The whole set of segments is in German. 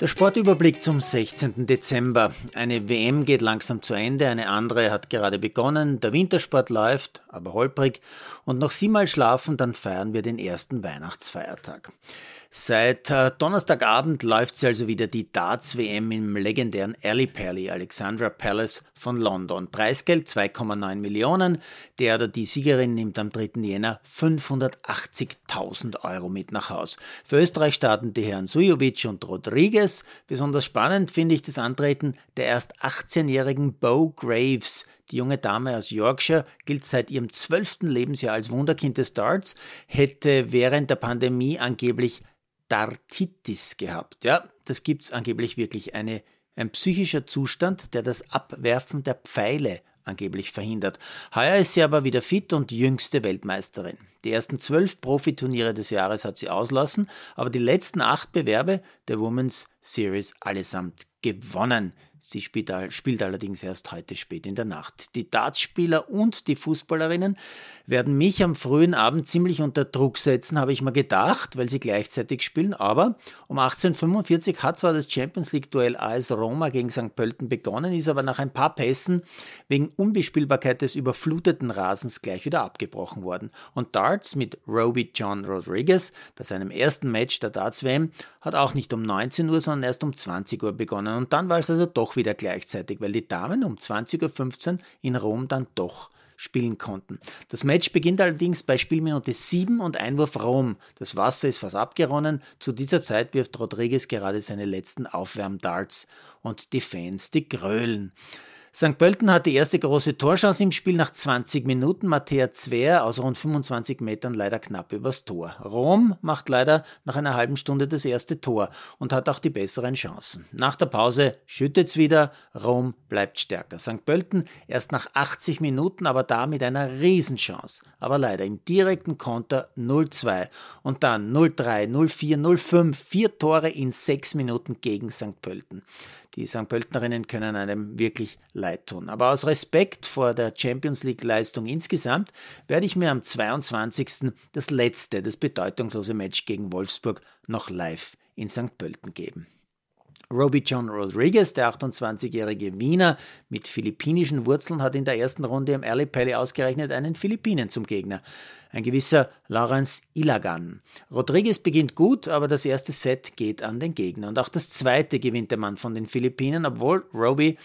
Der Sportüberblick zum 16. Dezember. Eine WM geht langsam zu Ende, eine andere hat gerade begonnen. Der Wintersport läuft, aber holprig. Und noch siebenmal schlafen, dann feiern wir den ersten Weihnachtsfeiertag. Seit äh, Donnerstagabend läuft sie also wieder die Darts-WM im legendären Alley Pally Alexandra Palace von London. Preisgeld 2,9 Millionen. Der oder die Siegerin nimmt am 3. Jänner 580.000 Euro mit nach Haus. Für Österreich starten die Herren Sujovic und Rodriguez. Besonders spannend finde ich das Antreten der erst 18-jährigen Bo Graves. Die junge Dame aus Yorkshire gilt seit ihrem zwölften Lebensjahr als Wunderkind des Darts, hätte während der Pandemie angeblich Dartitis gehabt. Ja, das gibt es angeblich wirklich. Eine, ein psychischer Zustand, der das Abwerfen der Pfeile angeblich verhindert. Heuer ist sie aber wieder fit und jüngste Weltmeisterin. Die ersten zwölf Profiturniere des Jahres hat sie auslassen, aber die letzten acht Bewerbe der Women's Series allesamt gewonnen. Sie spielt, spielt, allerdings erst heute spät in der Nacht. Die Dartspieler und die Fußballerinnen werden mich am frühen Abend ziemlich unter Druck setzen, habe ich mir gedacht, weil sie gleichzeitig spielen. Aber um 18.45 hat zwar das Champions League-Duell AS Roma gegen St. Pölten begonnen, ist aber nach ein paar Pässen wegen Unbespielbarkeit des überfluteten Rasens gleich wieder abgebrochen worden. Und Darts mit Roby John Rodriguez bei seinem ersten Match der Darts-WM hat auch nicht um 19 Uhr, sondern erst um 20 Uhr begonnen. Und dann war es also doch wieder gleichzeitig, weil die Damen um 20.15 Uhr in Rom dann doch spielen konnten. Das Match beginnt allerdings bei Spielminute 7 und Einwurf Rom. Das Wasser ist fast abgeronnen. Zu dieser Zeit wirft Rodriguez gerade seine letzten Aufwärmdarts und die Fans, die grölen. St. Pölten hat die erste große Torchance im Spiel nach 20 Minuten. Matthäa Zwer aus rund 25 Metern leider knapp übers Tor. Rom macht leider nach einer halben Stunde das erste Tor und hat auch die besseren Chancen. Nach der Pause schüttet's wieder. Rom bleibt stärker. St. Pölten erst nach 80 Minuten, aber da mit einer Riesenchance. Aber leider im direkten Konter 0-2 und dann 0-3, 0-4, 0-5. Vier Tore in sechs Minuten gegen St. Pölten. Die St. Pöltenerinnen können einem wirklich leid. Aber aus Respekt vor der Champions League-Leistung insgesamt werde ich mir am 22. das letzte, das bedeutungslose Match gegen Wolfsburg noch live in St. Pölten geben. Roby John Rodriguez, der 28-jährige Wiener mit philippinischen Wurzeln, hat in der ersten Runde im Early Pally ausgerechnet einen Philippinen zum Gegner. Ein gewisser Lawrence Ilagan. Rodriguez beginnt gut, aber das erste Set geht an den Gegner. Und auch das zweite gewinnt der Mann von den Philippinen, obwohl Roby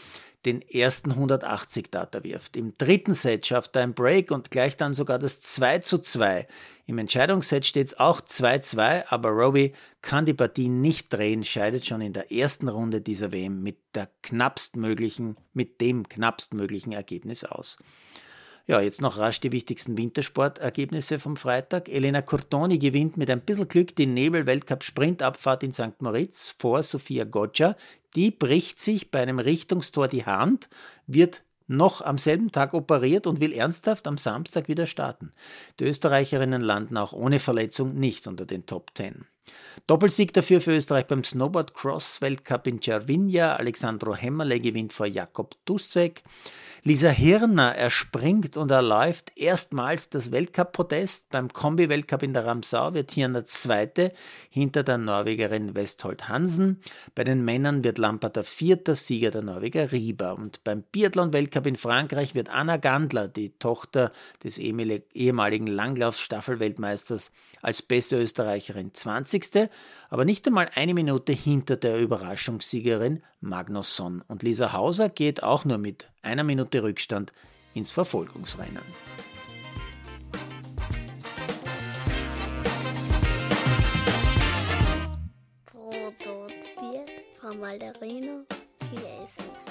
den ersten 180 Data wirft. Im dritten Set schafft er ein Break und gleich dann sogar das 2 zu 2. Im Entscheidungsset steht es auch 2-2, aber Roby kann die Partie nicht drehen, scheidet schon in der ersten Runde dieser WM mit der knappstmöglichen, mit dem knappstmöglichen Ergebnis aus. Ja, jetzt noch rasch die wichtigsten Wintersportergebnisse vom Freitag. Elena Cortoni gewinnt mit ein bisschen Glück die Nebel-Weltcup-Sprintabfahrt in St. Moritz vor Sofia Goggia. Die bricht sich bei einem Richtungstor die Hand, wird noch am selben Tag operiert und will ernsthaft am Samstag wieder starten. Die Österreicherinnen landen auch ohne Verletzung nicht unter den Top 10. Doppelsieg dafür für Österreich beim Snowboard Cross Weltcup in Cervinia. Alexandro Hemmerle gewinnt vor Jakob Dussek. Lisa Hirner erspringt und erläuft erstmals das Weltcup-Podest. Beim Kombi-Weltcup in der Ramsau wird Hirner Zweite hinter der Norwegerin Westholt Hansen. Bei den Männern wird Lampert der Vierter, Sieger der Norweger Rieber. Und beim Biathlon-Weltcup in Frankreich wird Anna Gandler, die Tochter des ehemaligen Langlauf-Staffelweltmeisters, als beste Österreicherin 20. Aber nicht einmal eine Minute hinter der Überraschungssiegerin Magnusson. Und Lisa Hauser geht auch nur mit einer Minute Rückstand ins Verfolgungsrennen. Produziert von Malderino Chiesens.